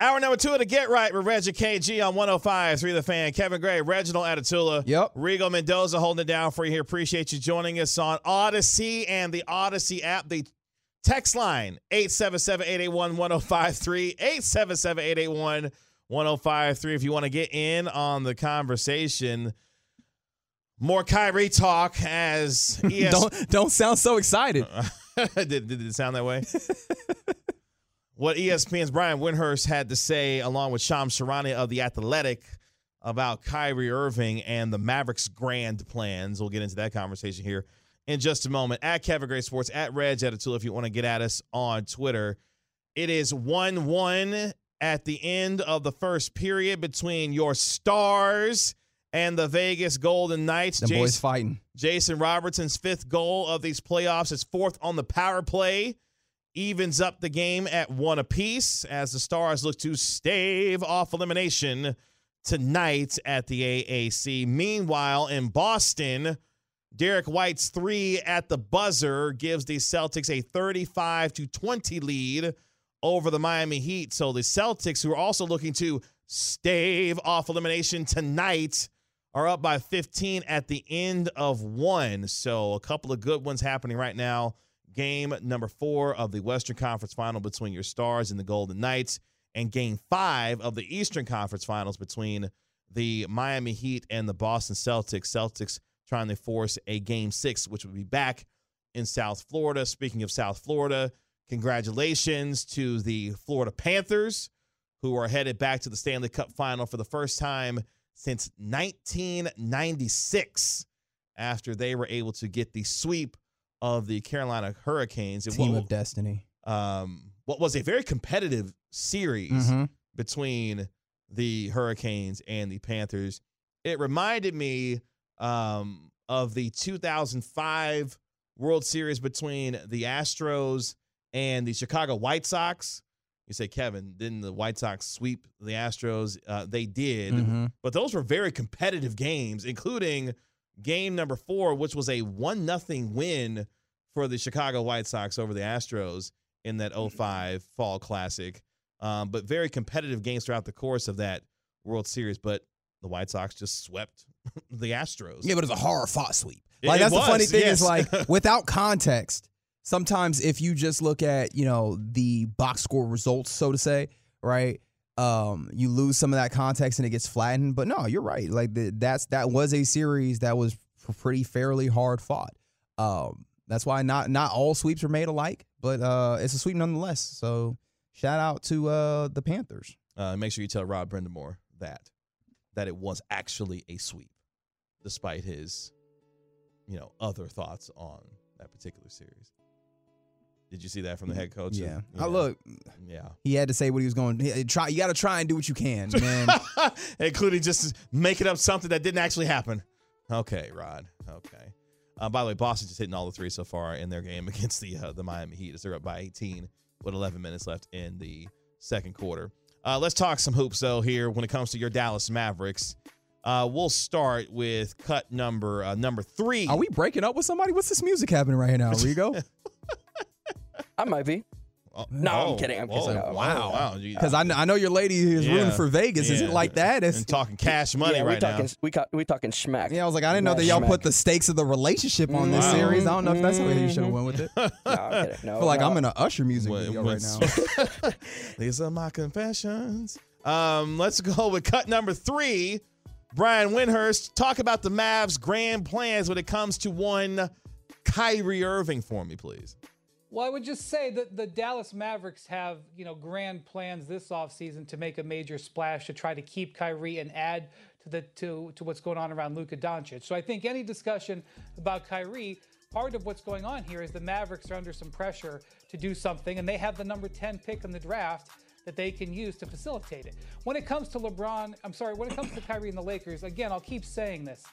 Hour number two of the Get Right with Reggie KG on 105 3 The Fan. Kevin Gray, Reginald Atatula. Yep. Rigo Mendoza holding it down for you here. Appreciate you joining us on Audacy and the Audacy app. The text line 877 881 1053. 877 881 1053. If you want to get in on the conversation. More Kyrie talk as ES- don't don't sound so excited. did, did it sound that way? what ESPN's Brian Windhorst had to say, along with Sham Charania of The Athletic, about Kyrie Irving and the Mavericks' grand plans. We'll get into that conversation here in just a moment. At Kevin Gray Sports, at Reg Attitude, if you want to get at us on Twitter. It is 1 1 at the end of the first period between your stars and the Vegas Golden Knights. The boys fighting. Jason Robertson's fifth goal of these playoffs is fourth on the power play. Evens up the game at one apiece as the Stars look to stave off elimination tonight at the AAC. Meanwhile, in Boston, Derrick White's three at the buzzer gives the Celtics a 35 to 20 lead over the Miami Heat. So the Celtics, who are also looking to stave off elimination tonight, are up by 15 at the end of one. So a couple of good ones happening right now. Game number four of the Western Conference Final between your Stars and the Golden Knights, and game five of the Eastern Conference Finals between the Miami Heat and the Boston Celtics. Celtics trying to force a game six, which would be back in South Florida. Speaking of South Florida, congratulations to the Florida Panthers, who are headed back to the Stanley Cup final for the first time since 1996 after they were able to get the sweep of the Carolina Hurricanes. It Team wa- of destiny. um, what was a very competitive series Mhm. between the Hurricanes and the Panthers. It reminded me um, of the 2005 World Series between the Astros and the Chicago White Sox. You say, Kevin, didn't the White Sox sweep the Astros? Uh, they did, Mhm. but those were very competitive games, including game number four, which was a one nothing win for the Chicago White Sox over the Astros in that 05 Fall Classic. Um, but very competitive games throughout the course of that World Series. But the White Sox just swept the Astros. Yeah, but it was a horror fought sweep. Like it that's the funny thing yes. is like without context, sometimes if you just look at, you know, the box score results, so to say, right? Um, you lose some of that context and it gets flattened. But no, you're right. Like the, that's that was a series that was pretty fairly hard fought. Um, that's why not not all sweeps are made alike, but uh, it's a sweep nonetheless. So shout out to uh, the Panthers. Uh, make sure you tell Rod Brind'Amour that that it was actually a sweep, despite his, you know, other thoughts on that particular series. Did you see that from the head coach? Yeah. yeah. I look, Yeah. he had to say what he was going to try. You got to try and do what you can, man. including just making up something that didn't actually happen. Okay, Rod. Okay. Uh, by the way, Boston just hitting all the three so far in their game against the uh, the Miami Heat as they're up by 18 with 11 minutes left in the second quarter. Uh, let's talk some hoops though here when it comes to your Dallas Mavericks. Uh, we'll start with cut number uh, number three. Are we breaking up with somebody? What's this music happening right now, Rigo? I might be. Oh, No, I'm oh, kidding, I'm oh, kidding. Wow, wow. Because I, I know your lady is Yeah, rooting for Vegas. Is it like that? It's, and talking cash money yeah, we right talking now. we ca- we talking schmack. yeah, I was like, I didn't know that y'all schmack. put the stakes of the relationship on this series. I don't know if that's the way you should have went with it. No, I'm kidding. No, feel like no. I'm in an Usher music When- video right now. These are my confessions. Um, let's go with cut number three. Brian Windhorst, talk about the Mavs' grand plans when it comes to one Kyrie Irving for me, please. Well, I would just say that the Dallas Mavericks have, you know, grand plans this offseason to make a major splash to try to keep Kyrie and add to the to to what's going on around Luka Doncic. So I think any discussion about Kyrie part of what's going on here is the Mavericks are under some pressure to do something, and they have the number 10 pick in the draft that they can use to facilitate it. When it comes to LeBron, I'm sorry, when it comes to Kyrie and the Lakers, again, I'll keep saying this.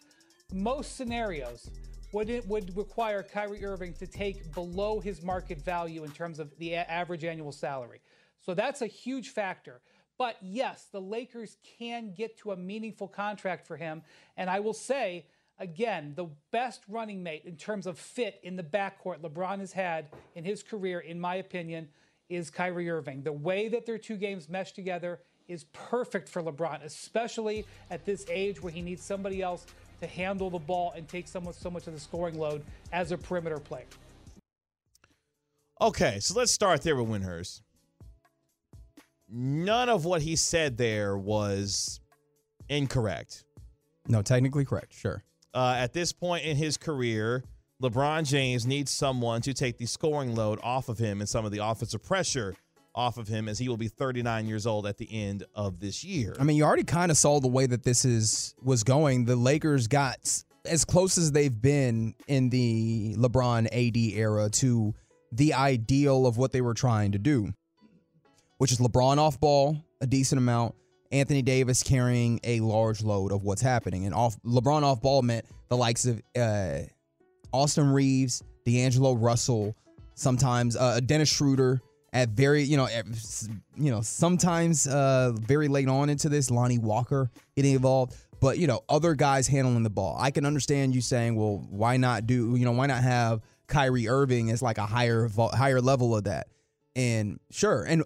Most scenarios would it would require Kyrie Irving to take below his market value in terms of the average annual salary. So that's a huge factor. But yes, the Lakers can get to a meaningful contract for him. And I will say, again, the best running mate in terms of fit in the backcourt LeBron has had in his career, in my opinion, is Kyrie Irving. The way that their two games mesh together is perfect for LeBron, especially at this age where he needs somebody else to handle the ball and take so much, so much of the scoring load as a perimeter player. Okay, so let's start there with Windhorst. None of what he said there was incorrect. No, technically correct. Sure. Uh, at this point in his career, LeBron James needs someone to take the scoring load off of him and some of the offensive pressure off of him as he will be 39 years old at the end of this year. I mean, you already kind of saw the way that this is was going. The Lakers got as close as they've been in the LeBron AD era to the ideal of what they were trying to do, which is LeBron off ball a decent amount, Anthony Davis carrying a large load of what's happening, and off LeBron off ball meant the likes of uh, Austin Reaves, D'Angelo Russell, sometimes uh, Dennis Schroeder at very, you know, at, you know, sometimes uh, very late on into this, Lonnie Walker getting involved, but you know, other guys handling the ball. I can understand you saying, well, why not do, you know, why not have Kyrie Irving as like a higher higher level of that? And sure, and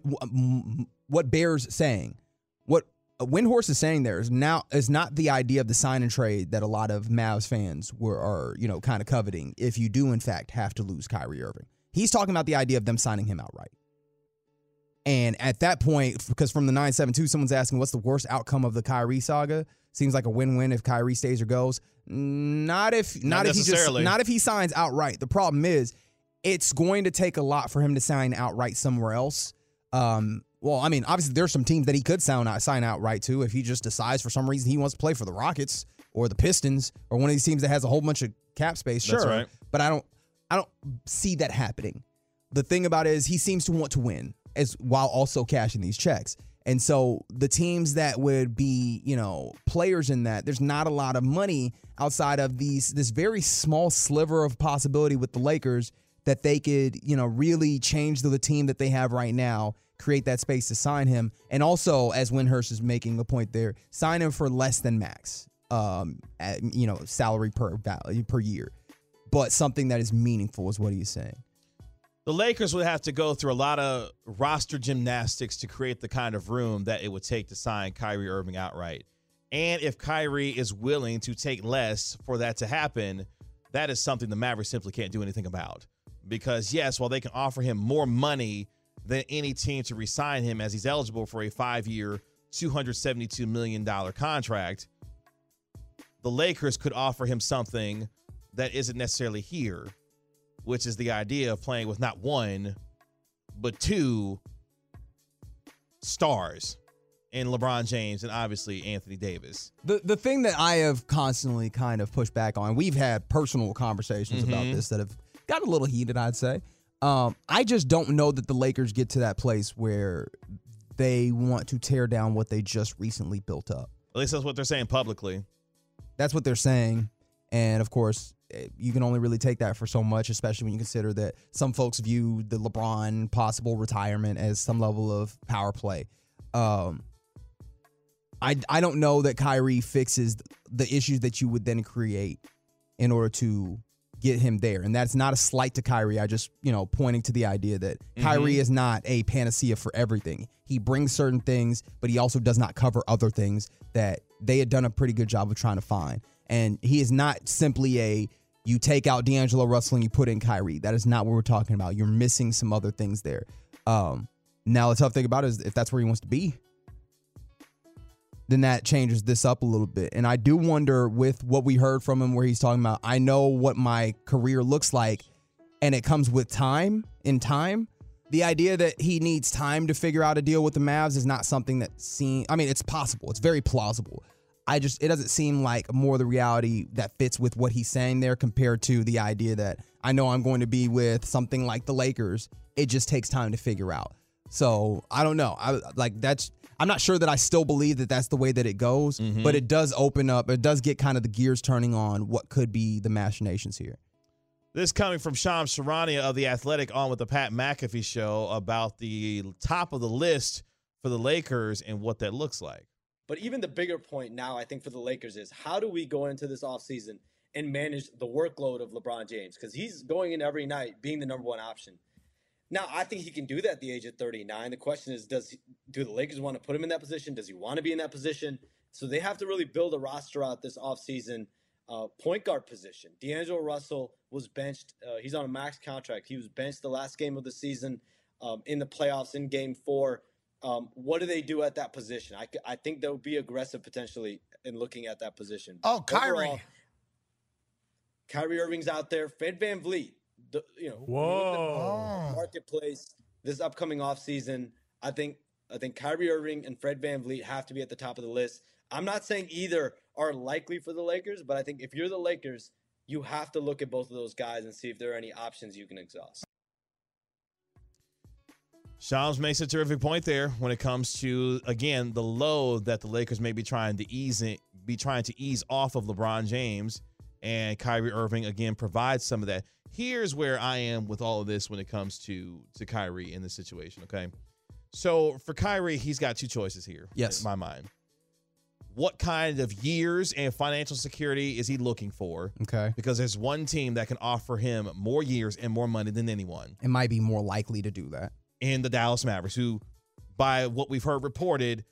what Bears saying, what Windhorst is saying there is now is not the idea of the sign and trade that a lot of Mavs fans were are you know kind of coveting. If you do in fact have to lose Kyrie Irving, he's talking about the idea of them signing him outright. And at that point, because from the 972, someone's asking what's the worst outcome of the Kyrie saga? Seems like a win-win if Kyrie stays or goes. Not if not, Not if he just not if he signs outright. The problem is it's going to take a lot for him to sign outright somewhere else. Um, well, I mean, obviously there's some teams that he could sign out, sign outright to if he just decides for some reason he wants to play for the Rockets or the Pistons or one of these teams that has a whole bunch of cap space. Sure, right. but I don't, I don't see that happening. The thing about it is he seems to want to win as while also cashing these checks. And so the teams that would be, you know, players in that, there's not a lot of money outside of these this very small sliver of possibility with the Lakers that they could, you know, really change the, the team that they have right now, create that space to sign him, and also as Windhorst is making the point there, sign him for less than max, um, at, you know, salary per value per year, but something that is meaningful is what he's saying. The Lakers would have to go through a lot of roster gymnastics to create the kind of room that it would take to sign Kyrie Irving outright. And if Kyrie is willing to take less for that to happen, that is something the Mavericks simply can't do anything about. Because, yes, while they can offer him more money than any team to resign him as he's eligible for a five year, $272 million contract, the Lakers could offer him something that isn't necessarily here which is the idea of playing with not one, but two stars in LeBron James and obviously Anthony Davis. The the thing that I have constantly kind of pushed back on, we've had personal conversations about this that have got a little heated, I'd say. Um, I just don't know that the Lakers get to that place where they want to tear down what they just recently built up. At least that's what they're saying publicly. That's what they're saying. And of course, eh, you can only really take that for so much, especially when you consider that some folks view the LeBron possible retirement as some level of power play. Um, I, I don't know that Kyrie fixes the issues that you would then create in order to get him there. And that's not a slight to Kyrie. I just, you know, pointing to the idea that Kyrie is not a panacea for everything. He brings certain things, but he also does not cover other things that they had done a pretty good job of trying to find. And he is not simply a you take out D'Angelo Russell and you put in Kyrie. That is not what we're talking about. You're missing some other things there. Um, now the tough thing about it is if that's where he wants to be, then that changes this up a little bit. And I do wonder with what we heard from him where he's talking about, I know what my career looks like and it comes with time in time. The idea that he needs time to figure out a deal with the Mavs is not something that seems I mean, it's possible. It's very plausible. I just it doesn't seem like more the reality that fits with what he's saying there compared to the idea that I know I'm going to be with something like the Lakers. It just takes time to figure out. So I don't know. I like that's. I'm not sure that I still believe that that's the way that it goes, mm-hmm. but it does open up. It does get kind of the gears turning on what could be the machinations here. This coming from Shams Charania of The Athletic on with the Pat McAfee show about the top of the list for the Lakers and what that looks like. But even the bigger point now, I think, for the Lakers is how do we go into this offseason and manage the workload of LeBron James? Because he's going in every night being the number one option. Now, I think he can do that at the age of 39. The question is, does do the Lakers want to put him in that position? Does he want to be in that position? So they have to really build a roster out this offseason. Uh, point guard position. D'Angelo Russell was benched. Uh, he's on a max contract. He was benched the last game of the season um, in the playoffs in game four. Um, what do they do at that position? I, I think they'll be aggressive potentially in looking at that position. Oh, Kyrie. Overall, Kyrie Irving's out there. Fred VanVleet. The, you know, Whoa. marketplace this upcoming offseason. I think I think Kyrie Irving and Fred VanVleet have to be at the top of the list. I'm not saying either are likely for the Lakers, but I think if you're the Lakers, you have to look at both of those guys and see if there are any options you can exhaust. Shams makes a terrific point there when it comes to again the load that the Lakers may be trying to ease in, be trying to ease off of LeBron James and Kyrie Irving again provides some of that. Here's where I am with all of this when it comes to to Kyrie in this situation. Okay, so for Kyrie, he's got two choices here. Yes. in my mind. What kind of years and financial security is he looking for? Okay. Because there's one team that can offer him more years and more money than anyone It might be more likely to do that. In the Dallas Mavericks, who, by what we've heard reported,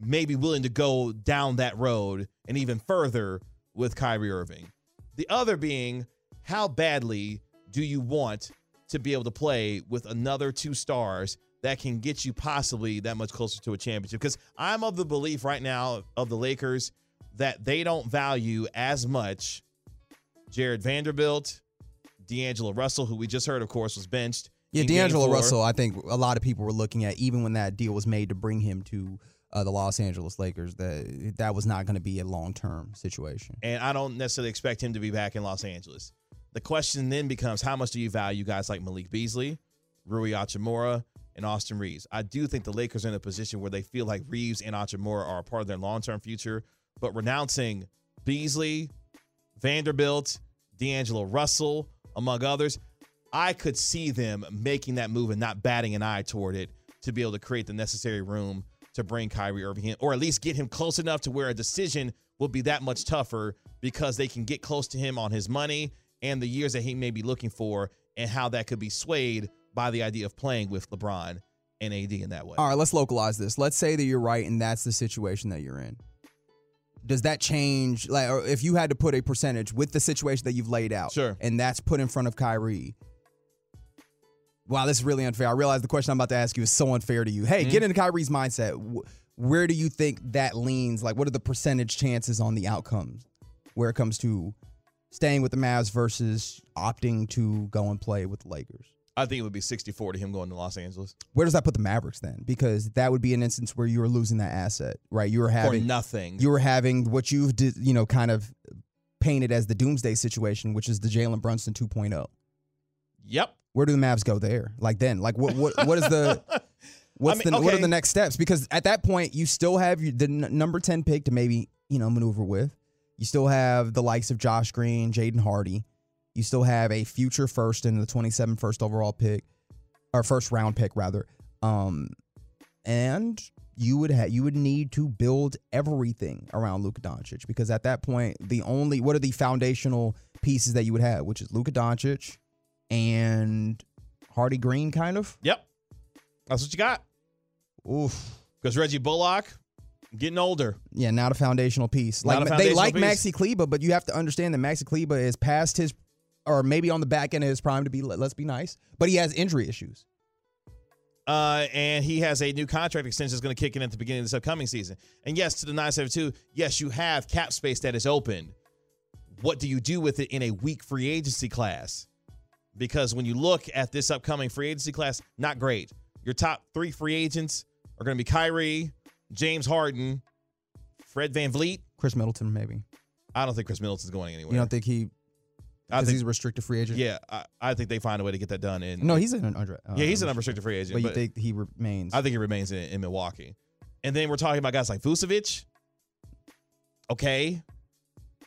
may be willing to go down that road and even further with Kyrie Irving. The other being, how badly do you want to be able to play with another two stars that can get you possibly that much closer to a championship? Because I'm of the belief right now of the Lakers that they don't value as much Jared Vanderbilt, D'Angelo Russell, who we just heard, of course, was benched. Yeah, D'Angelo. Russell, I think a lot of people were looking at even when that deal was made to bring him to uh, the Los Angeles Lakers, that that was not going to be a long term situation. and I don't necessarily expect him to be back in Los Angeles. The question then becomes how much do you value guys like Malik Beasley, Rui Hachimura, and Austin Reaves? I do think the Lakers are in a position where they feel like Reaves and Hachimura are a part of their long term future, but renouncing Beasley, Vanderbilt, D'Angelo Russell, among others, I could see them making that move and not batting an eye toward it to be able to create the necessary room to bring Kyrie Irving in, or at least get him close enough to where a decision will be that much tougher because they can get close to him on his money and the years that he may be looking for, and how that could be swayed by the idea of playing with LeBron and AD in that way. All right, let's localize this. Let's say that you're right and that's the situation that you're in. Does that change? Like, or if you had to put a percentage with the situation that you've laid out, Sure. and that's put in front of Kyrie. Wow, this is really unfair. I realize the question I'm about to ask you is so unfair to you. Hey, Mm-hmm. get into Kyrie's mindset. Where do you think that leans? Like, what are the percentage chances on the outcomes where it comes to staying with the Mavs versus opting to go and play with the Lakers? I think it would be 64 to him going to Los Angeles Where does that put the Mavericks then? Because that would be an instance where you were losing that asset, right? You were for having nothing. you were having what you've you know kind of painted as the doomsday situation, which is the Jalen Brunson 2.0. yep. Where do the Mavs go there? Like then, like what what what is the what's mean, the what are the next steps? Because at that point, you still have your, the n- number ten pick to maybe you know maneuver with. You still have the likes of Josh Green, Jaden Hardy. You still have a future first and the 27 first overall pick, or first round pick rather. Um, and you would have you would need to build everything around Luka Doncic because at that point, the only what are the foundational pieces that you would have, which is Luka Doncic and Hardy Green, kind of. Yep. That's what you got. Oof. Because Reggie Bullock getting older. Yeah, not a foundational piece. Not Like a they like piece. Maxi Kleber, but you have to understand that Maxi Kleber is past his, or maybe on the back end of his prime to be. Let's be nice, but he has injury issues. Uh, and he has a new contract extension that's going to kick in at the beginning of this upcoming season. And yes, to the 972, yes, you have cap space that is open. What do you do with it in a weak free agency class? Because when you look at this upcoming free agency class, not great. Your top three free agents are going to be Kyrie, James Harden, Fred Van Vliet. Khris Middleton, maybe. I don't think Khris Middleton's going anywhere. You don't think he? I think, he's a restricted free agent. yeah, I, I think they find a way to get that done. And No, he's an under. Uh, yeah, he's an unrestricted free agent. But you But, think he remains? I think he remains in, in Milwaukee. And then we're talking about guys like Vucevic. Okay.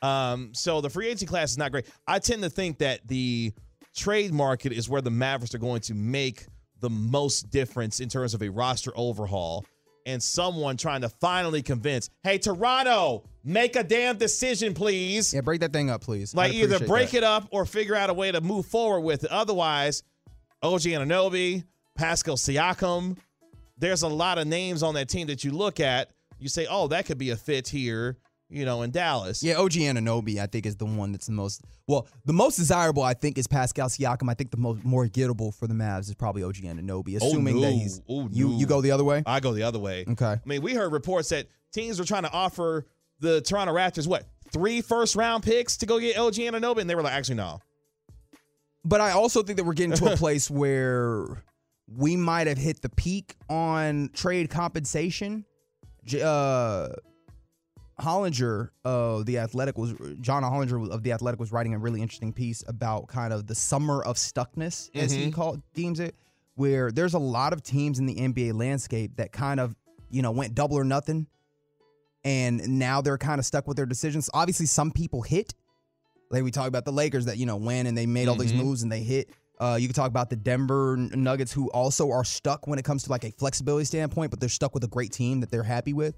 Um, so the free agency class is not great. I tend to think that the trade market is where the Mavericks are going to make the most difference in terms of a roster overhaul and someone trying to finally convince, hey, Toronto, make a damn decision, please. yeah, break that thing up, please. Like either break that. it up or figure out a way to move forward with it. Otherwise, OG Anunoby, Pascal Siakam, there's a lot of names on that team that you look at. You say, oh, that could be a fit here, you know, in Dallas. Yeah, OG Anunoby, I think, is the one that's the most well, the most desirable. I think is Pascal Siakam. I think the most more gettable for the Mavs is probably OG Anunoby, Oh, assuming that he's Oh, you. no. You go the other way. I go the other way. Okay. I mean, we heard reports that teams were trying to offer the Toronto Raptors what three first round picks to go get OG Anunoby, and they were like, actually, no. But I also think that we're getting to a place where we might have hit the peak on trade compensation. Uh, Hollinger of the Athletic was John Hollinger of the Athletic was writing a really interesting piece about kind of the summer of stuckness, as he called deems it, where there's a lot of teams in the NBA landscape that kind of you know went double or nothing, and now they're kind of stuck with their decisions. Obviously, some people hit, like we talk about the Lakers that you know win and they made all these moves and they hit. Uh, you can talk about the Denver Nuggets who also are stuck when it comes to like a flexibility standpoint, but they're stuck with a great team that they're happy with.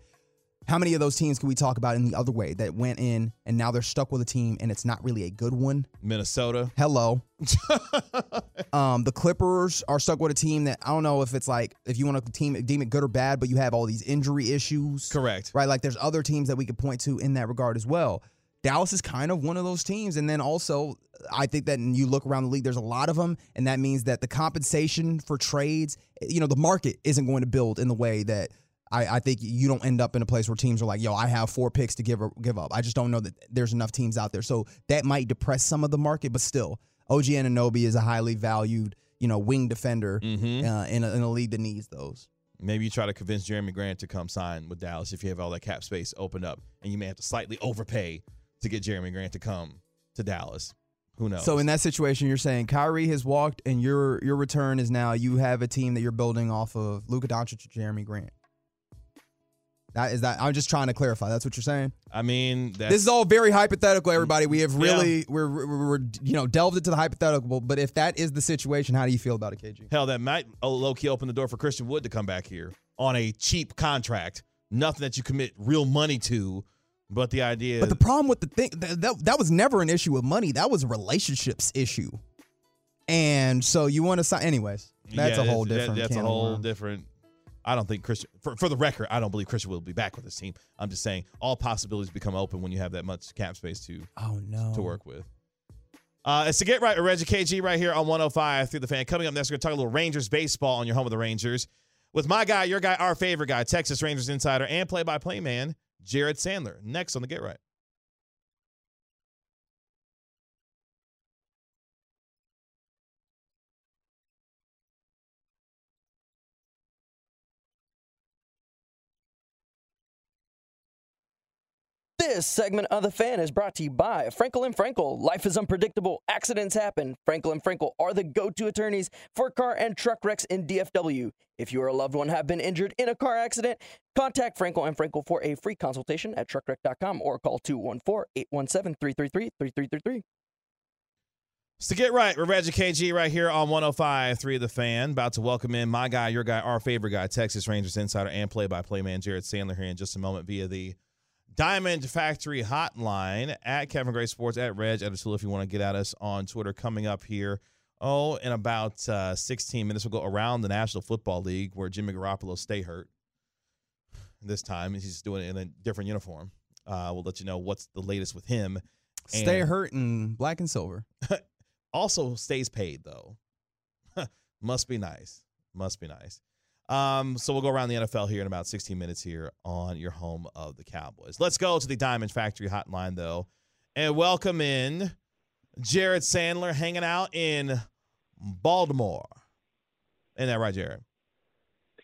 How many of those teams can we talk about in the other way that went in and now they're stuck with a team and it's not really a good one? Minnesota. Hello. um, the Clippers are stuck with a team that I don't know if it's like if you want to team deem it good or bad, but you have all these injury issues. Correct. Right. Like there's other teams that we could point to in that regard as well. Dallas is kind of one of those teams. And then also, I think that you look around the league, there's a lot of them. And that means that the compensation for trades, you know, the market isn't going to build in the way that I, I think you don't end up in a place where teams are like, yo, I have four picks to give give up. I just don't know that there's enough teams out there. So that might depress some of the market, but still, OG Anunoby is a highly valued, you know, wing defender Mm-hmm. uh, in, a, in a league that needs those. Maybe you try to convince Jerami Grant to come sign with Dallas if you have all that cap space opened up, and you may have to slightly overpay to get Jerami Grant to come to Dallas. Who knows? So in that situation, you're saying Kyrie has walked, and your your return is now you have a team that you're building off of Luka Doncic, Jerami Grant. That is that. I'm just trying to clarify. That's what you're saying. I mean, This is all very hypothetical, everybody. We have really we're, we're we're you know delved into the hypothetical. But if that is the situation, how do you feel about it, KG? hell that might oh, low key open the door for Christian Wood to come back here on a cheap contract. Nothing that you commit real money to, but the idea. But the problem with the thing that, that that was never an issue with money. That was a relationships issue. And so you want to sign, anyways. That's Yeah, a whole that- different. that's a of whole different. I don't think Christian. For, for the record, I don't believe Christian will be back with this team. I'm just saying all possibilities become open when you have that much cap space to Oh no. to work with. Uh, it's to get right Reggie KG right here on 105 through the fan. Coming up next, we're going to talk a little Rangers baseball on your home of the Rangers with my guy, your guy, our favorite guy, Texas Rangers insider and play by play man, Jared Sandler. Next on the Get Right. This segment of the fan is brought to you by Frenkel and Frenkel. Life is unpredictable. Accidents happen. Frenkel and Frenkel are the go-to attorneys for car and truck wrecks in DFW. If you or a loved one have been injured in a car accident, contact Frenkel and Frenkel for a free consultation at truckwreck.com or call 214-817-333-3333. It's to get right with Reggie KG right here on 105 3 of the fan. About to welcome in my guy, your guy, our favorite guy, Texas Rangers insider and play by play man, Jared Sandler here in just a moment via the Diamond Factory hotline at Kevin Gray Sports at Reg at Atula if you want to get at us on Twitter coming up here. Oh, in about uh, 16 minutes, we'll go around the National Football League where Jimmy Garoppolo stay hurt. This time, he's doing it in a different uniform. Uh, we'll let you know what's the latest with him. Stay And- hurt in black and silver. also stays paid though. Must be nice. Must be nice. Um, so we'll go around the NFL here in about 16 minutes here on your home of the Cowboys. Let's go to the Diamond Factory hotline though, and welcome in Jared Sandler hanging out in Baltimore. Ain't that right, Jared?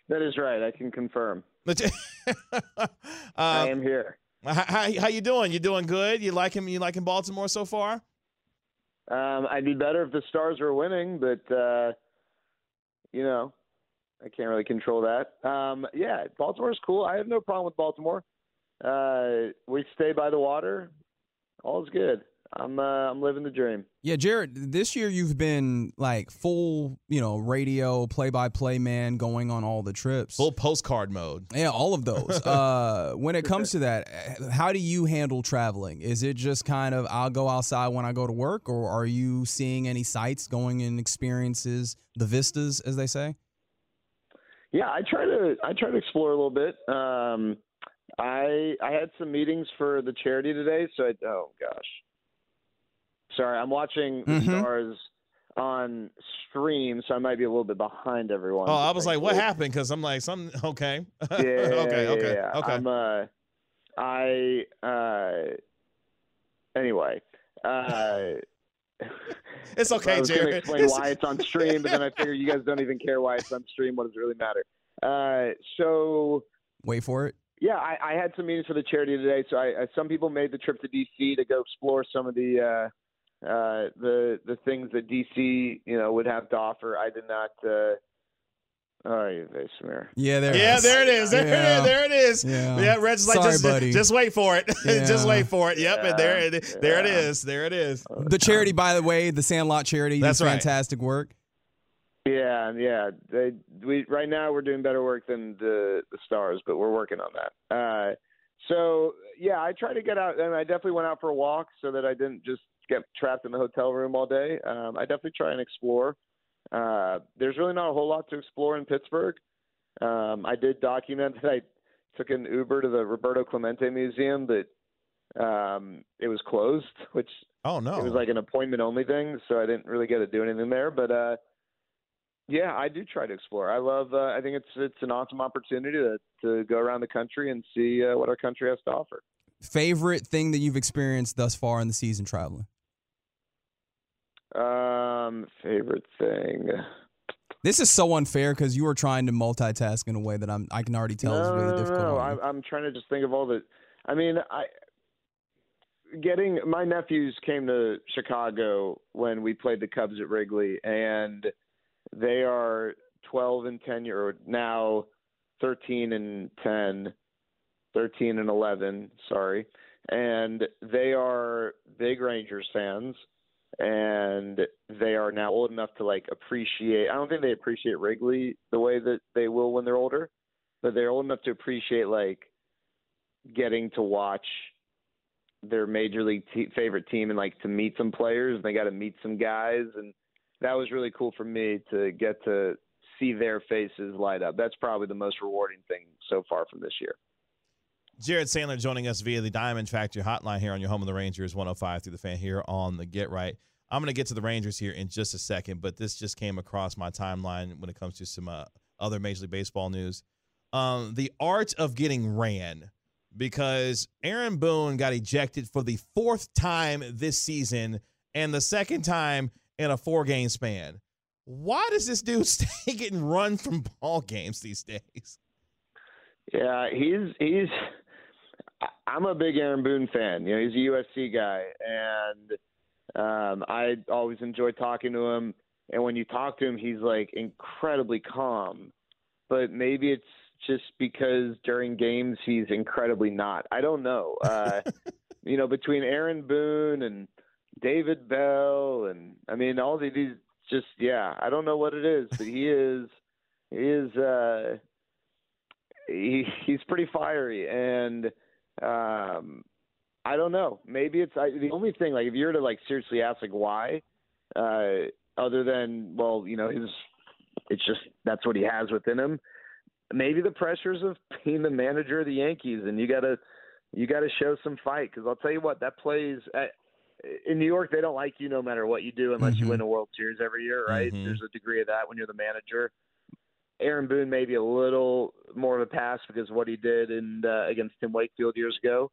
That is right. I can confirm. I uh, am here. How, how, how you doing? You doing good? You like him? you liking Baltimore so far? Um, I'd be better if the Stars were winning, but uh, you know, I can't really control that. Um, yeah, Baltimore's cool. I have no problem with Baltimore. Uh, we stay by the water. All's good. I'm uh, I'm living the dream. Yeah, Jared, this year you've been like full, you know, radio play-by-play man going on all the trips. Full postcard mode. Yeah, all of those. uh, when it comes to that, how do you handle traveling? Is it just kind of I'll go outside when I go to work, or are you seeing any sights, going in experiences, the vistas, as they say? Yeah, I try to I try to explore a little bit. Um, I I had some meetings for the charity today, so I oh gosh, sorry, I'm watching the Mhm. Stars on stream, so I might be a little bit behind everyone. Oh, I was like, what happened? Because I'm like, some okay. Yeah, okay, yeah, okay, yeah. okay. I'm uh, I uh, anyway. Uh, It's okay, I was gonna Jared. explain It's- why it's on stream, but then I figured you guys don't even care why it's on stream. What does it really matter? Uh, so Wait for it. yeah, I, I had some meetings for the charity today. So I, I, some people made the trip to DC to go explore some of the uh, uh, the the things that DC you know would have to offer. I did not. Oh, you face mirror. Yeah, there. yeah, is. there it is. There, Yeah. there it is. Yeah. Yeah, Reg's like, Sorry, just, buddy. just wait for it. just wait for it. Yep, and there, it, there it yeah. is. There it is. The charity, by the way, the Sandlot charity, you do That's right. fantastic work. Yeah, yeah. They, we right now we're doing better work than the the stars, but we're working on that. Uh, so yeah, I try to get out, and I definitely went out for a walk so that I didn't just get trapped in the hotel room all day. Um, I definitely try and explore. Uh, there's really not a whole lot to explore in Pittsburgh. Um, I did document that I took an Uber to the Roberto Clemente Museum, but um, it was closed, which Oh no. it was like an appointment only thing, so I didn't really get to do anything there. But uh, yeah, I do try to explore. I love. Uh, I think it's it's an awesome opportunity to to go around the country and see uh, what our country has to offer. Favorite thing that you've experienced thus far in the season traveling? Um, favorite thing. This is so unfair because you are trying to multitask in a way that I'm. I can already tell is really no, difficult. no. I'm, I'm trying to just think of all the. I mean, I getting my nephews came to Chicago when we played the Cubs at Wrigley, and they are 12 and 10 year old now 13 and 10, 13 and 11. Sorry, and they are big Rangers fans. And they are now old enough to like appreciate. I don't think they appreciate Wrigley the way that they will when they're older but they're old enough to appreciate like getting to watch their major league te- favorite team and like to meet some players and they got to meet some guys and that was really cool for me to get to see their faces light up that's probably the most rewarding thing so far from this year Jared Sandler joining us via the Diamond Factory hotline here on your home of the Rangers 105 through the fan here on the Get Right. I'm going to get to the Rangers here in just a second, but this just came across my timeline when it comes to some uh, other Major League Baseball news. Um, the art of getting ran because Aaron Boone got ejected for the fourth time this season and the second time in a four game span. Why does this dude stay getting run from ball games these days? yeah he's he's i'm a big aaron boone fan you know he's a usc guy and um i always enjoy talking to him and when you talk to him he's like incredibly calm but maybe it's just because during games he's incredibly not. I don't know. Uh, you know, between Aaron Boone and David Bell, and I mean, all these just yeah, I don't know what it is, but he is he is uh, he he's pretty fiery, and um, I don't know. Maybe it's I, the only thing. Like, if you were to like seriously ask, like, why, uh, other than well, you know, his it's just that's what he has within him maybe the pressures of being the manager of the Yankees, and you gotta you gotta show some fight. Because I'll tell you what, that plays at, in New York. They don't like you no matter what you do unless Mhm. you win a World Series every year, right? Mhm. There's a degree of that when you're the manager. Aaron Boone maybe a little more of a pass because of what he did in uh, against Tim Wakefield years ago,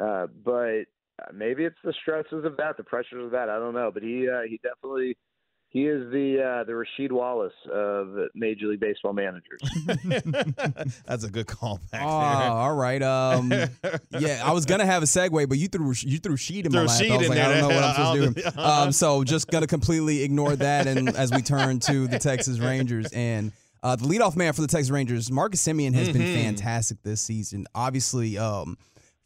uh, but maybe it's the stresses of that, the pressures of that. I don't know, but he uh, he definitely he is the uh, the Rasheed Wallace of Major League Baseball managers. That's a good call back Oh, all right. Um, yeah, I was gonna have a segue, but you threw you threw sheet in my Threw lap. Sheed I was in like, there. I don't know what I'm supposed to do. Um, so just gonna completely ignore that, and as we turn to the Texas Rangers and uh, the leadoff man for the Texas Rangers, Marcus Semien has been Mhm. fantastic this season. Obviously, um,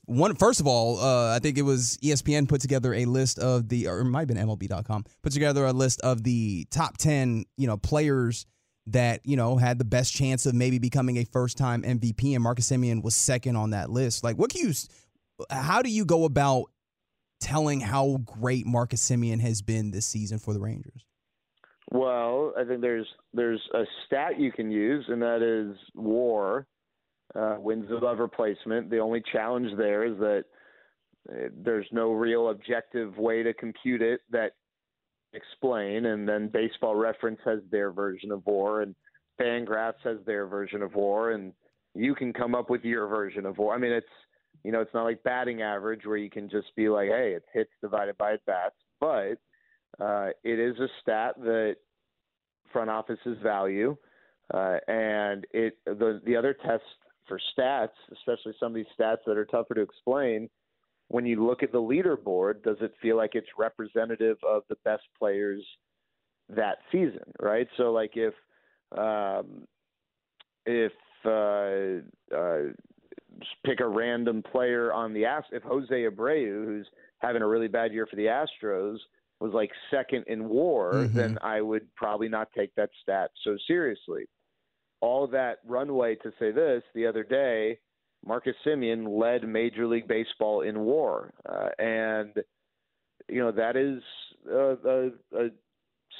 one first of all, uh, I think it was ESPN put together a list of the, or it might have been MLB.com, put together a list of the top ten, you know, players that you know had the best chance of maybe becoming a first time MVP, and Marcus Semien was second on that list. Like, what can you, how do you go about telling how great Marcus Semien has been this season for the Rangers? Well, I think there's there's a stat you can use, and that is WAR, uh, wins above replacement. The only challenge there is that uh, there's no real objective way to compute it that explain. And then Baseball Reference has their version of WAR, and Fangraphs has their version of WAR, and you can come up with your version of WAR. I mean, it's you know, it's not like batting average where you can just be like, hey, it's hits divided by at bats, but uh, it is a stat that front offices value, uh, and it the the other test for stats, especially some of these stats that are tougher to explain. When you look at the leaderboard, does it feel like it's representative of the best players that season, right? So, like if um, if uh, uh, pick a random player on the Ast, if Jose Abreu, who's having a really bad year for the Astros, was like second in WAR, Mhm. then I would probably not take that stat so seriously. All that runway to say this the other day, Marcus Semien led Major League Baseball in WAR, uh, and you know that is a, a, a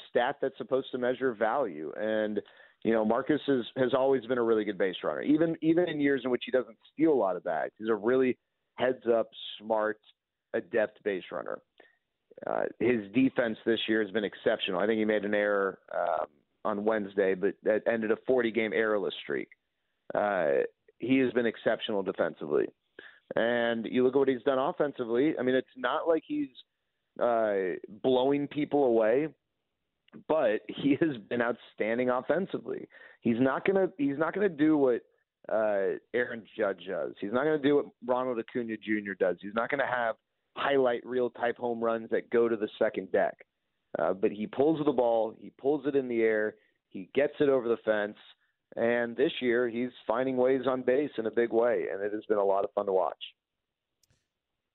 stat that's supposed to measure value. And you know, Marcus is, has always been a really good base runner, even even in years in which he doesn't steal a lot of bags. He's a really heads up, smart, adept base runner. Uh, his defense this year has been exceptional. I think he made an error um, on Wednesday, but that ended a 40 game errorless streak. Uh, he has been exceptional defensively. And you look at what he's done offensively. I mean, it's not like he's uh, blowing people away, but he has been outstanding offensively. He's not gonna he's not gonna do what uh, Aaron Judge does. He's not gonna do what Ronald Acuna Jr. does. He's not gonna have highlight reel type home runs that go to the second deck. Uh, but he pulls the ball, he pulls it in the air, he gets it over the fence, and this year he's finding ways on base in a big way, and it has been a lot of fun to watch.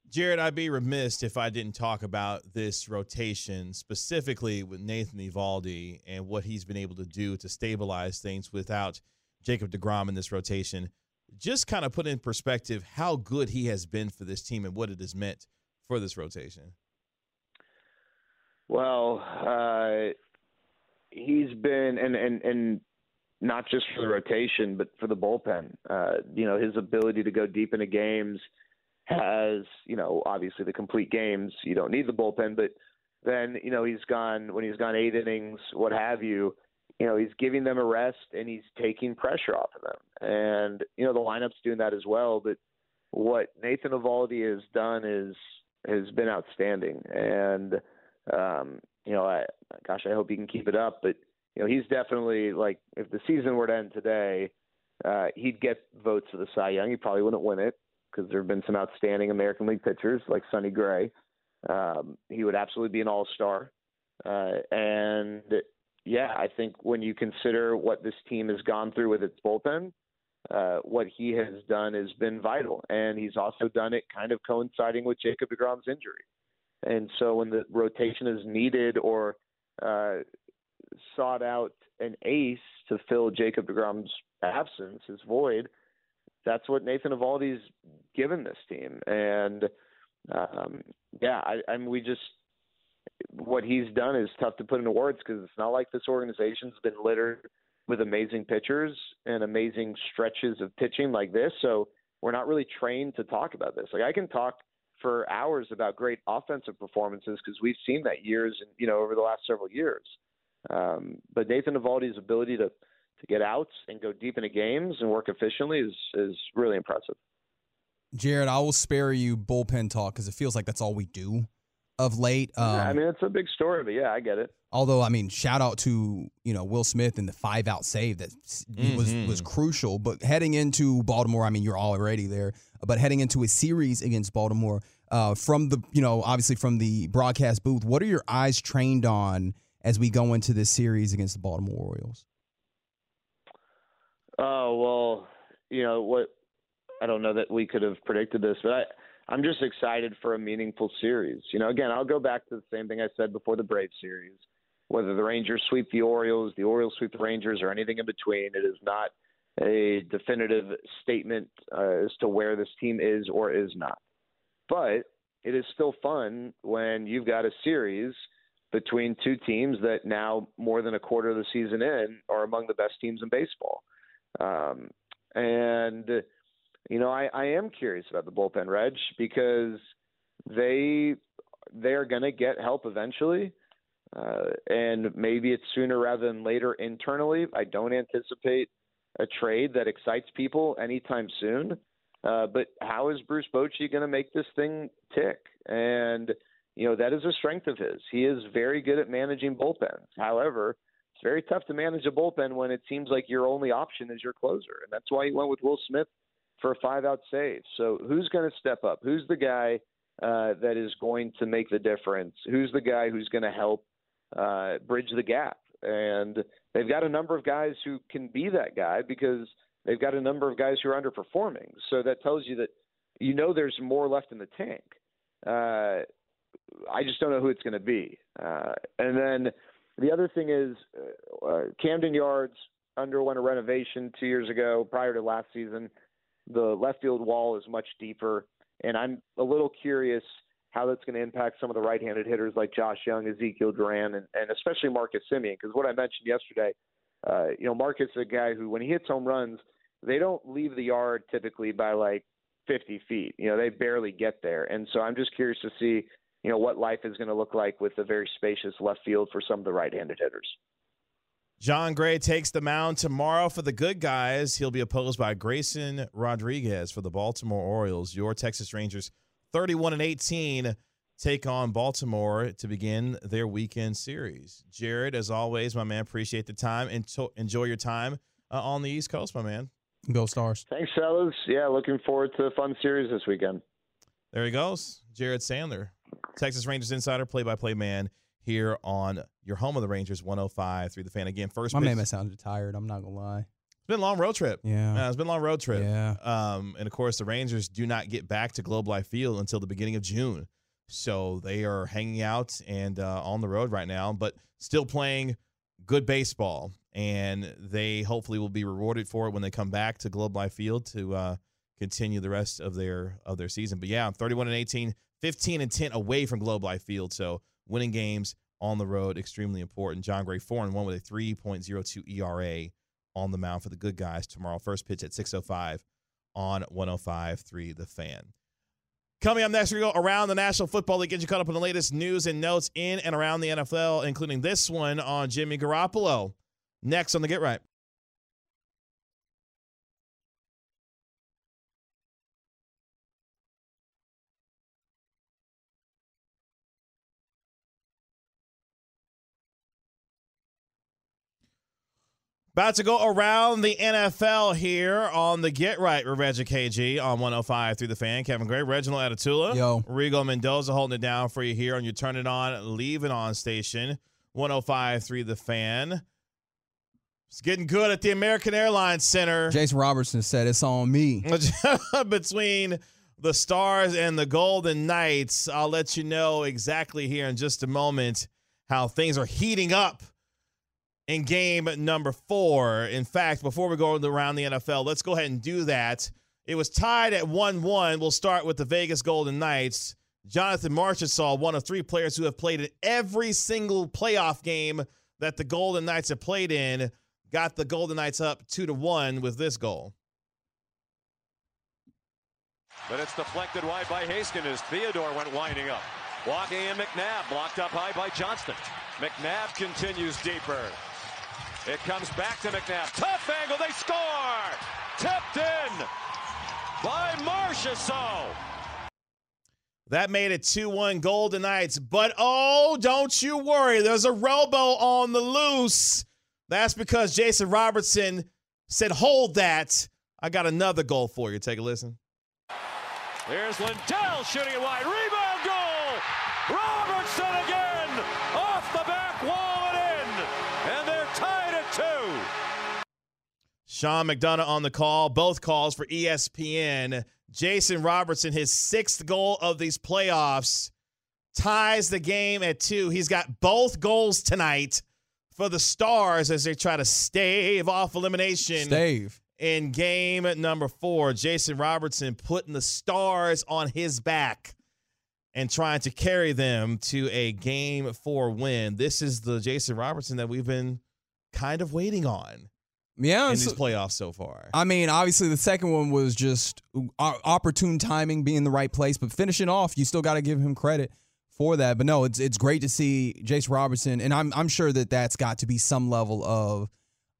Jared, I'd be remiss if I didn't talk about this rotation specifically with Nathan Eovaldi and what he's been able to do to stabilize things without Jacob DeGrom in this rotation. Just kind of put in perspective how good he has been for this team and what it has meant for this rotation. Well, uh, he's been and and and not just for the rotation, but for the bullpen. Uh, you know, his ability to go deep into games has, you know, obviously the complete games. You don't need the bullpen, but then you know he's gone when he's gone eight innings, what have you. You know, he's giving them a rest and he's taking pressure off of them. And you know, the lineup's doing that as well. But what Nathan Eovaldi has done is has been outstanding. And um, you know, I gosh, I hope he can keep it up. But you know, he's definitely like if the season were to end today, uh, he'd get votes for the Cy Young. He probably wouldn't win it because there have been some outstanding American League pitchers like Sonny Gray. Um, he would absolutely be an All Star. Uh, and yeah, I think when you consider what this team has gone through with its bullpen, uh, what he has done has been vital, and he's also done it kind of coinciding with Jacob Degrom's injury. And so when the rotation is needed or uh, sought out an ace to fill Jacob DeGrom's absence, his void, that's what Nathan Eovaldi's given this team. And um, yeah, I, I mean, we just what he's done is tough to put into words because it's not like this organization's been littered with amazing pitchers and amazing stretches of pitching like this. So we're not really trained to talk about this. Like I can talk for hours about great offensive performances because we've seen that years and you know over the last several years. Um, but Nathan Eovaldi's ability to to get outs and go deep into games and work efficiently is is really impressive. Jared, I will spare you bullpen talk because it feels like that's all we do of late. Um, I mean, it's a big story, but yeah, I get it. Although I mean, shout out to you know Will Smith and the five out save that s- was was crucial. But heading into Baltimore, I mean, you're already there. But heading into a series against Baltimore, uh, from the you know obviously from the broadcast booth, what are your eyes trained on as we go into this series against the Baltimore Orioles? Oh well, you know what? I don't know that we could have predicted this, but I, I'm just excited for a meaningful series. You know, again, I'll go back to the same thing I said before the Brave series. Whether the Rangers sweep the Orioles, the Orioles sweep the Rangers, or anything in between, it is not a definitive statement uh, as to where this team is or is not. But it is still fun when you've got a series between two teams that now, more than a quarter of the season in, are among the best teams in baseball. Um, and you know, I, I am curious about the bullpen, Reg, because they they are going to get help eventually, uh, and maybe it's sooner rather than later internally. I don't anticipate a trade that excites people anytime soon. Uh, but how is Bruce Bochy going to make this thing tick? And you know that is a strength of his. He is very good at managing bullpens. However, it's very tough to manage a bullpen when it seems like your only option is your closer, and that's why he went with Will Smith for a five-out save. So who's going to step up? Who's the guy uh, that is going to make the difference? Who's the guy who's going to help uh, bridge the gap? And they've got a number of guys who can be that guy because they've got a number of guys who are underperforming. So that tells you that you know there's more left in the tank. Uh, I just don't know who it's going to be. Uh, and then the other thing is uh, uh, Camden Yards underwent a renovation two years ago prior to last season. The left field wall is much deeper, and I'm a little curious how that's going to impact some of the right-handed hitters like Josh Jung, Ezekiel Duran, and, and especially Marcus Semien. Because what I mentioned yesterday, uh, you know, Marcus is a guy who, when he hits home runs, they don't leave the yard typically by like 50 feet. You know, they barely get there, and so I'm just curious to see, you know, what life is going to look like with a very spacious left field for some of the right-handed hitters. Jon Gray takes the mound tomorrow for the good guys. He'll be opposed by Grayson Rodriguez for the Baltimore Orioles. Your Texas Rangers, 31 and 18, take on Baltimore to begin their weekend series. Jared, as always, my man, appreciate the time and enjoy your time uh, on the East Coast, my man. Go Stars. Thanks, fellas. Yeah, looking forward to a fun series this weekend. There he goes, Jared Sandler, Texas Rangers insider, play-by-play man here on your home of the Rangers, 105 through the fan. Again, first My pitch. man man sounded tired. I'm not gonna lie. Been a long road trip. Yeah. Uh, it's been a long road trip. Yeah. Um, and of course, the Rangers do not get back to Globe Life Field until the beginning of June. So they are hanging out and uh, on the road right now, but still playing good baseball. And they hopefully will be rewarded for it when they come back to Globe Life Field to uh, continue the rest of their of their season. But yeah, 31 and 18, 15 and 10 away from Globe Life Field. So winning games on the road extremely important. Jon Gray four and one with a 3.02 ERA on the mound for the good guys tomorrow. First pitch at 6:05 on 105.3 The Fan. Coming up next, we go around the National Football League. Get you caught up on the latest news and notes in and around the NFL, including this one on Jimmy Garoppolo. Next on the Get Right. About to go around the NFL here on the Get Right with Reggie KG on 105 through the fan. Kevin Gray, Reginald Atatula, Yo. Rigo Mendoza holding it down for you here on your Turn It On, Leave It On station, 105 through the fan. It's getting good at the American Airlines Center Jason Robertson said it's on me. between the Stars and the Golden Knights. I'll let you know exactly here in just a moment how things are heating up in game number four. In fact, before we go around the NFL, let's go ahead and do that. It was tied at 1 1. We'll start with the Vegas Golden Knights. Jonathan Marchessault, one of three players who have played in every single playoff game that the Golden Knights have played in, got the Golden Knights up 2 to 1 with this goal. But it's deflected wide by Haskin as Theodore went winding up. Walking in McNabb, blocked up high by Johnston. McNabb continues deeper. It comes back to McNabb. Tough angle, they score! Tipped in by Marchessault. That made it 2 1 Golden Knights. But oh, don't you worry. There's a robo on the loose. That's because Jason Robertson said, hold that. I got another goal for you. Take a listen. Here's Lindell shooting it wide. Rebound goal! Robertson again! Off the back wall and in! And they're tied at two. Sean McDonough on the call. Both calls for ESPN. Jason Robertson, his sixth goal of these playoffs, ties the game at two. He's got both goals tonight for the Stars as they try to stave off elimination. Stave. in game number four. Jason Robertson putting the stars on his back and trying to carry them to a game four win. This is the Jason Robertson that we've been kind of waiting on Yeah, in these playoffs so far. I mean, obviously the second one was just opportune timing, being in the right place, but finishing off, you still got to give him credit for that. But no, it's it's great to see Jace Robertson, and I'm I'm sure that that's got to be some level of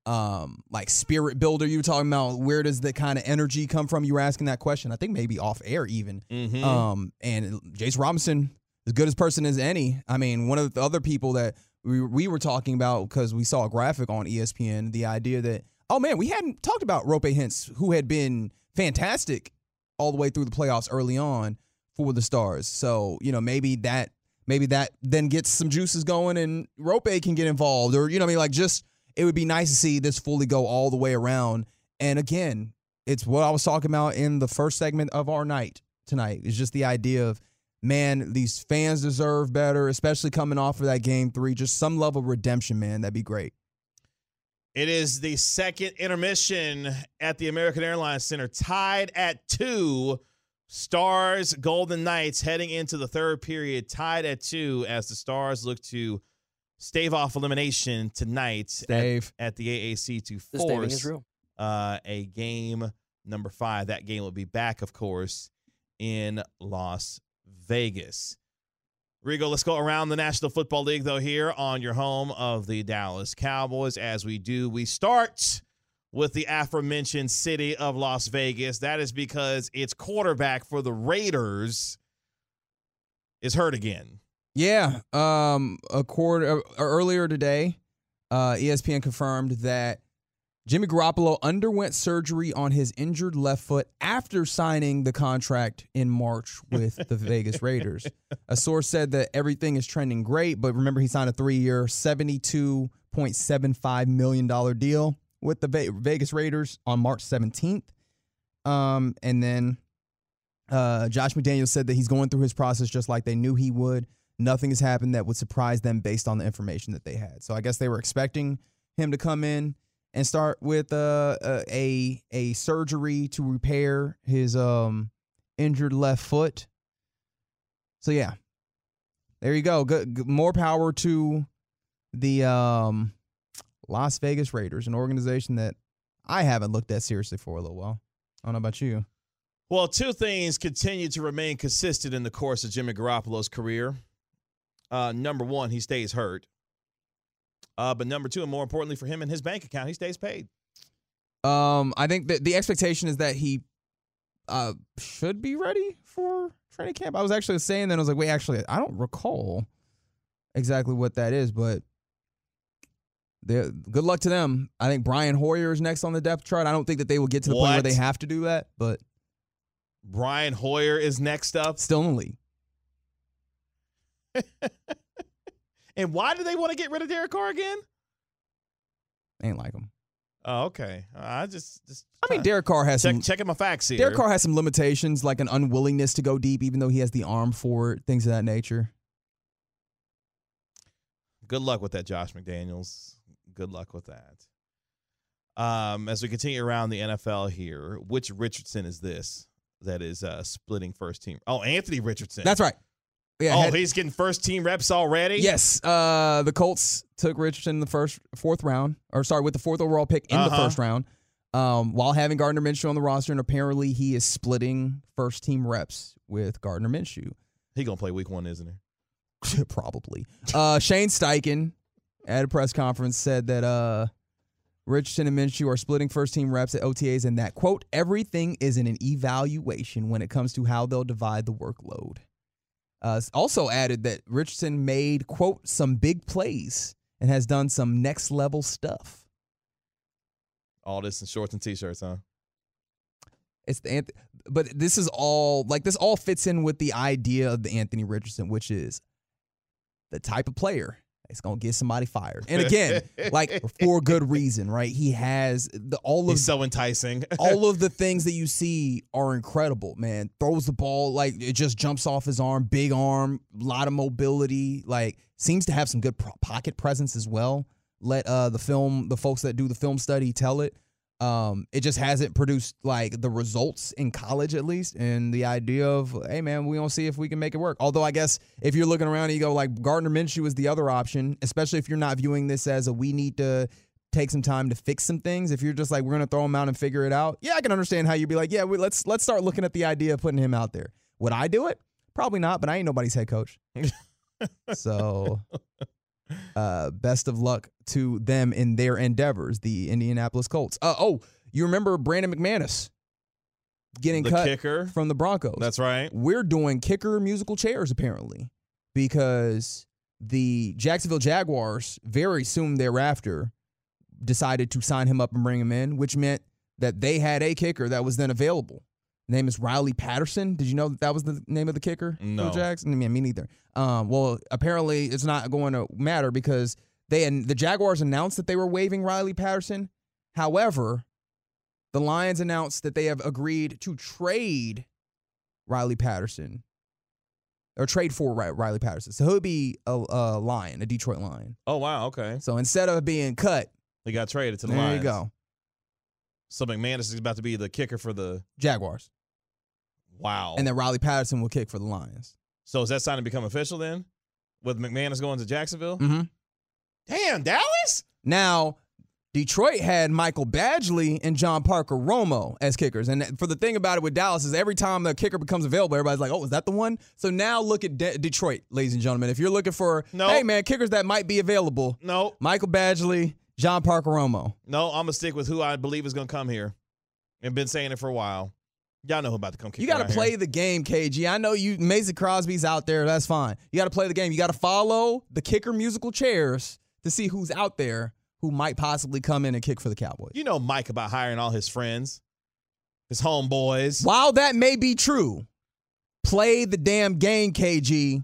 um like spirit builder. You were talking about where does that kind of energy come from? You were asking that question. I think maybe off air even. Mhm. Um, and Jace Robinson, as good as person as any. I mean, one of the other people that we we were talking about because we saw a graphic on ESPN, the idea that oh man, we hadn't talked about Roope Hintz, who had been fantastic all the way through the playoffs early on for the Stars. So you know maybe that maybe that then gets some juices going and Roope can get involved, or you know I mean like just it would be nice to see this fully go all the way around. And again, it's what I was talking about in the first segment of our night tonight. It's just the idea of, man, these fans deserve better, especially coming off of that game three. Just some level of redemption, man. That'd be great. It is the second intermission at the American Airlines Center, tied at two. Stars, Golden Knights heading into the third period, tied at two as the Stars look to stave off elimination tonight at, at the AAC to The staving is force real. uh, a game number five. That game will be back, of course, in Las Vegas. Rigo, let's go around the National Football League, though, here on your home of the Dallas Cowboys. As we do, we start with the aforementioned city of Las Vegas. That is because its quarterback for the Raiders is hurt again. Yeah. Um. A quarter uh, earlier today, uh, ESPN confirmed that Jimmy Garoppolo underwent surgery on his injured left foot after signing the contract in March with the Vegas Raiders. A source said that everything is trending great, but remember he signed a three-year, seventy-two point seven five million dollar deal with the Vegas Raiders on March seventeenth. Um, and then uh, Josh McDaniels said that he's going through his process just like they knew he would. Nothing has happened that would surprise them based on the information that they had. So I guess they were expecting him to come in and start with uh, uh, a a surgery to repair his um injured left foot. So yeah, there you go. Good, good- more power to the um Las Vegas Raiders, an organization that I haven't looked at seriously for a little while. I don't know about you. Well, two things continue to remain consistent in the course of Jimmy Garoppolo's career. Uh, number one, he stays hurt. Uh, but number two, and more importantly for him and his bank account, he stays paid. Um, I think that the expectation is that he uh should be ready for training camp. I was actually saying that I was like, wait, actually, I don't recall exactly what that is, but good luck to them. I think Brian Hoyer is next on the depth chart. I don't think that they will get to the point where they have to do that, but Brian Hoyer is next up. still in the league. And why do they want to get rid of Derek Carr again? Ain't like him. Oh, okay. I just, just I mean, Derek Carr has check, some. checking my facts here. Derek Carr has some limitations, like an unwillingness to go deep, even though he has the arm for it, things of that nature. Good luck with that, Josh McDaniels. Good luck with that. Um, as we continue around the NFL here, which Richardson is this that is uh, splitting first team? Oh, Anthony Richardson. That's right. Yeah. oh, had- he's getting first team reps already. Yes, uh, the Colts took Richardson in the first, fourth round, or sorry, with the fourth overall pick in the Uh-huh. first round, um, while having Gardner Minshew on the roster, and apparently he is splitting first team reps with Gardner Minshew. he gonna play week one, isn't he? Probably. Uh, Shane Steichen at a press conference said that uh, Richardson and Minshew are splitting first team reps at OTAs, and that quote everything is in an evaluation when it comes to how they'll divide the workload. Uh, also added that Richardson made quote some big plays and has done some next level stuff. All this in shorts and t-shirts, huh? It's the Anth- but this is all like this all fits in with the idea of the Anthony Richardson, which is the type of player that's gonna get somebody fired. And again, like for good reason, right? He has the all of He's so enticing. all of the things that you see are incredible, man. Throws the ball like it just jumps off his arm, big arm, a lot of mobility. Like seems to have some good pro- pocket presence as well. Let uh the film, the folks that do the film study tell it. Um, it just hasn't produced like the results in college at least, and the idea of hey man, we don't see if we can make it work. Although I guess if you're looking around and you go like Gardner Minshew is the other option, especially if you're not viewing this as a we need to take some time to fix some things. If you're just like we're gonna throw him out and figure it out, yeah, I can understand how you'd be like, yeah, we, let's let's start looking at the idea of putting him out there. Would I do it? Probably not, but I ain't nobody's head coach. so, uh, best of luck to them in their endeavors, the Indianapolis Colts. Uh, oh, you remember Brandon McManus getting the cut kicker. from the Broncos? That's right. we're doing kicker musical chairs apparently because the Jacksonville Jaguars very soon thereafter decided to sign him up and bring him in, which meant that they had a kicker that was then available. Name is Riley Patterson. Did you know that that was the name of the kicker No. for the Jags? I mean, me neither. Um, well, apparently it's not going to matter because they and the Jaguars announced that they were waiving Riley Patterson. However, the Lions announced that they have agreed to trade Riley Patterson or trade for Riley Patterson. So he'll be a, a Lion, a Detroit Lion. Oh wow. Okay. So instead of being cut, He got traded to the there Lions. you go, So McManus is about to be the kicker for the. Jaguars, Wow. and then Riley Patterson will kick for the Lions. so is that signing to become official then? With McManus going to Jacksonville? Mm-hmm. Damn, Dallas. Now, Detroit had Michael Badgley and John Parker Romo as kickers. And for the thing about it with Dallas is every time the kicker becomes available, everybody's like, oh, is that the one? So now look at De- Detroit, ladies and gentlemen. If you're looking for, No. hey, man, kickers that might be available, No, Michael Badgley, John Parker Romo. no. I'm gonna stick with who I believe is gonna come here, and been saying it for a while. Y'all know who about to come kick. You got to play here. the game, KG. I know you, Mason Crosby's out there. That's fine. You got to play the game. You got to follow the kicker musical chairs to see who's out there who might possibly come in and kick for the Cowboys. You know Mike about hiring all his friends, his homeboys. While that may be true, play the damn game, KG.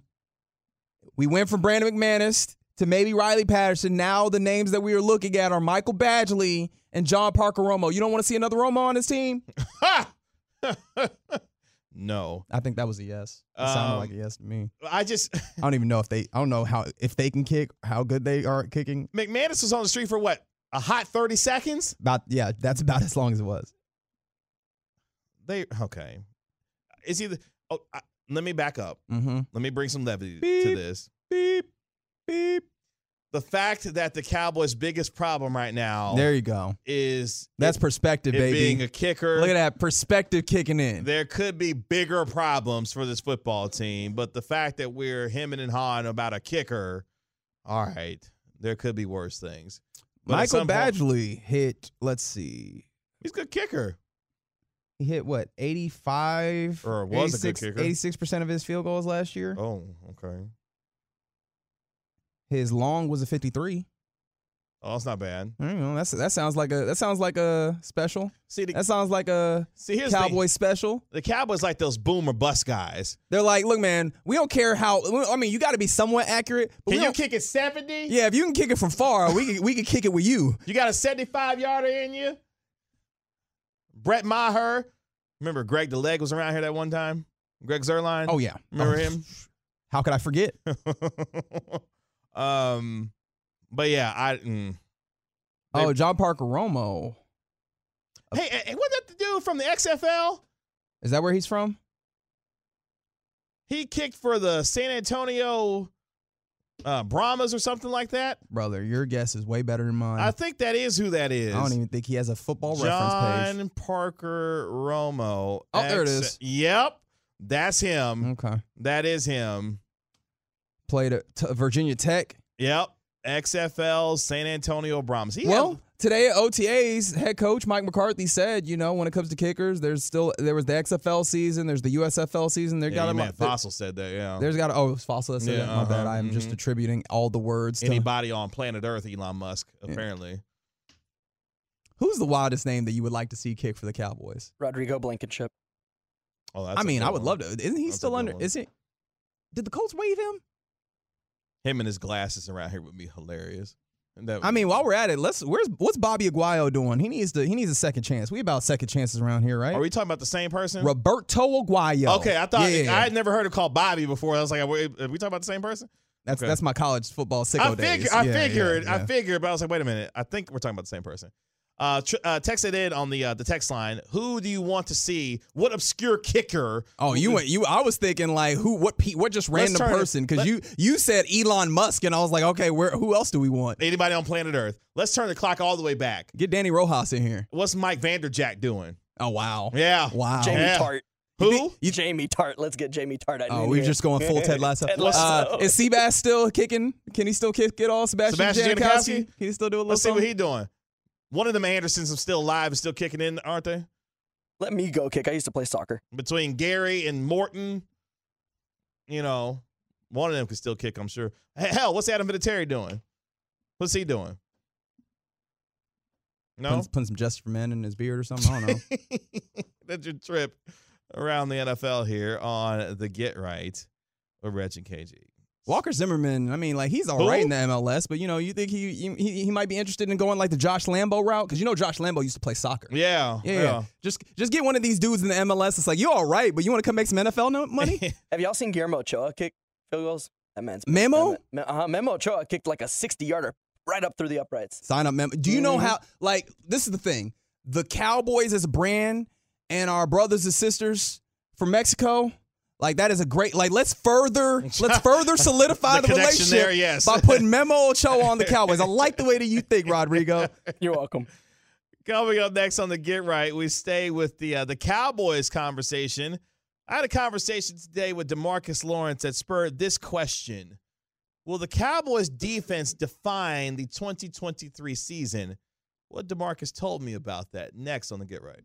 We went from Brandon McManus to maybe Riley Patterson. Now the names that we are looking at are Michael Badgley and John Parker Romo. You don't want to see another Romo on this team? No, I think that was a yes. It sounded Um, like a yes to me. I just I don't even know if they. I don't know how if they can kick, how good they are at kicking. McManus was on the street for what a hot thirty seconds. About yeah, that's about as long as it was. They okay. Is he the? Oh, I, let me back up. Mm-hmm. Let me bring some levity to Beep. this. Beep beep. The fact that the Cowboys' biggest problem right now There you go. is That's it, perspective, it baby. being a kicker. Look at that perspective kicking in. There could be bigger problems for this football team, but the fact that we're hemming and hawing about a kicker, all right, there could be worse things. But Michael some point- Badgley hit. Let's see. he's a good kicker. He hit what 85 Or was a good kicker. 86% of his field goals last year. Oh, okay. His long was a 53. Oh, that's not bad. I don't know. That's that sounds like a that sounds like a special. See, the, That sounds like a see here's the. Cowboy special. The Cowboys like those boomer bust guys. They're like, look, man, we don't care how. I mean, you got to be somewhat accurate. But Can you kick it 70? Yeah, if you can kick it from far, we can, we can kick it with you. You got a 75 yarder in you? Brett Maher. Remember Greg the Leg was around here that one time? Greg Zuerlein? Oh yeah, Remember Oh, him? How could I forget? um, but yeah, I. Mm. They- Oh, John Parker Romo. Hey, hey, wasn't that the dude from the XFL? Is that where he's from? He kicked for the San Antonio uh, Brahmas or something like that. Brother, your guess is way better than mine. I think that is who that is. I don't even think he has a football reference page. John Parker Romo. Oh, there it is. Yep, that's him. Okay. That is him. Played at t- Virginia Tech. Yep. XFL San Antonio Brahmas. He well, had- today at OTAs, head coach Mike McCarthy said, you know, when it comes to kickers, there's still there was the XFL season, there's the USFL season. There Yeah, got a meant Fassel said that. Yeah. There's got oh, it was Fassel that said Yeah, that. My bad. uh-huh, I am just mhm. attributing all the words. To, Anybody on planet Earth, Elon Musk, apparently. who's the wildest name that you would like to see kick for the Cowboys? Rodrigo Blankenship. Oh, that's I a mean, I would one. love to. Isn't he That's still under? one. Is he? Did the Colts waive him? Him and his glasses around here would be hilarious. And that I mean, while we're at it, let's. Where's what's Bobby Aguayo doing? He needs to. He needs a second chance. We about second chances around here, right? are we talking about the same person? Roberto Aguayo. Okay, I thought Yeah. I had never heard it called Bobby before. I was like, are we, are we talking about the same person? That's okay. that's my college football sicko I days. figured, I Yeah, figured, yeah, I figured, but I was like, wait a minute. I think we're talking about the same person. Uh, tr- uh texted in on the uh, the text line. Who do you want to see? What obscure kicker? Oh, you went. You. I was thinking like who? What? pe- What? Just Let's random turn it- person? Because let- you you said Elon Musk, and I was like, okay, where? Who else do we want? Anybody on planet Earth? Let's turn the clock all the way back. Get Danny Rojas in here. What's Mike Vanderjagt doing? Oh wow. Yeah. Wow. Jamie Yeah. Tart. Who? you? Jamie Tartt. Let's get Jamie Tartt out Oh, in we're here. just going full Ted Lasso. Ted Uh, Lasso. is Seabass still kicking? Can he still kick it all? Sebastian, Sebastian Janikowski? Janikowski? Can he still do a little Let's see what something? he's doing. One of them Andersons is still alive and still kicking in, aren't they? Let me go kick. I used to play soccer. Between Gary and Morten, you know, one of them could still kick, I'm sure. Hey, Hell, what's Adam Vinatieri doing? What's he doing? No? Putting, putting some Justice for Men in his beard or something. I don't know. That's your trip around the NFL here on the Get Right with Reg and KG. Walker Zimmerman, I mean, like he's all Who? right in the MLS, but you know, you think he he, he he might be interested in going like the Josh Lambo route because you know Josh Lambo used to play soccer. Yeah. Yeah, yeah. Just just get one of these dudes in the MLS. It's like you all right, but you want to come make some NFL money? Have y'all seen Guillermo Ochoa kick field goals? That man's Memo? that man- uh-huh, Memo Ochoa kicked like a 60 yarder right up through the uprights. Sign up, member. Do you know Mhm. how? Like this is the thing: the Cowboys as a brand and our brothers and sisters from Mexico. Like that is a great. Like let's further let's further solidify The the, relationship there, yes. by putting Memo Ochoa on the Cowboys. I like the way that you think, Rodrigo. You're welcome. Coming up next on the Get Right, we stay with the uh, the Cowboys conversation. I had a conversation today with Demarcus Lawrence that spurred this question: Will the Cowboys defense define the 2023 season? What Demarcus told me about that next on the Get Right.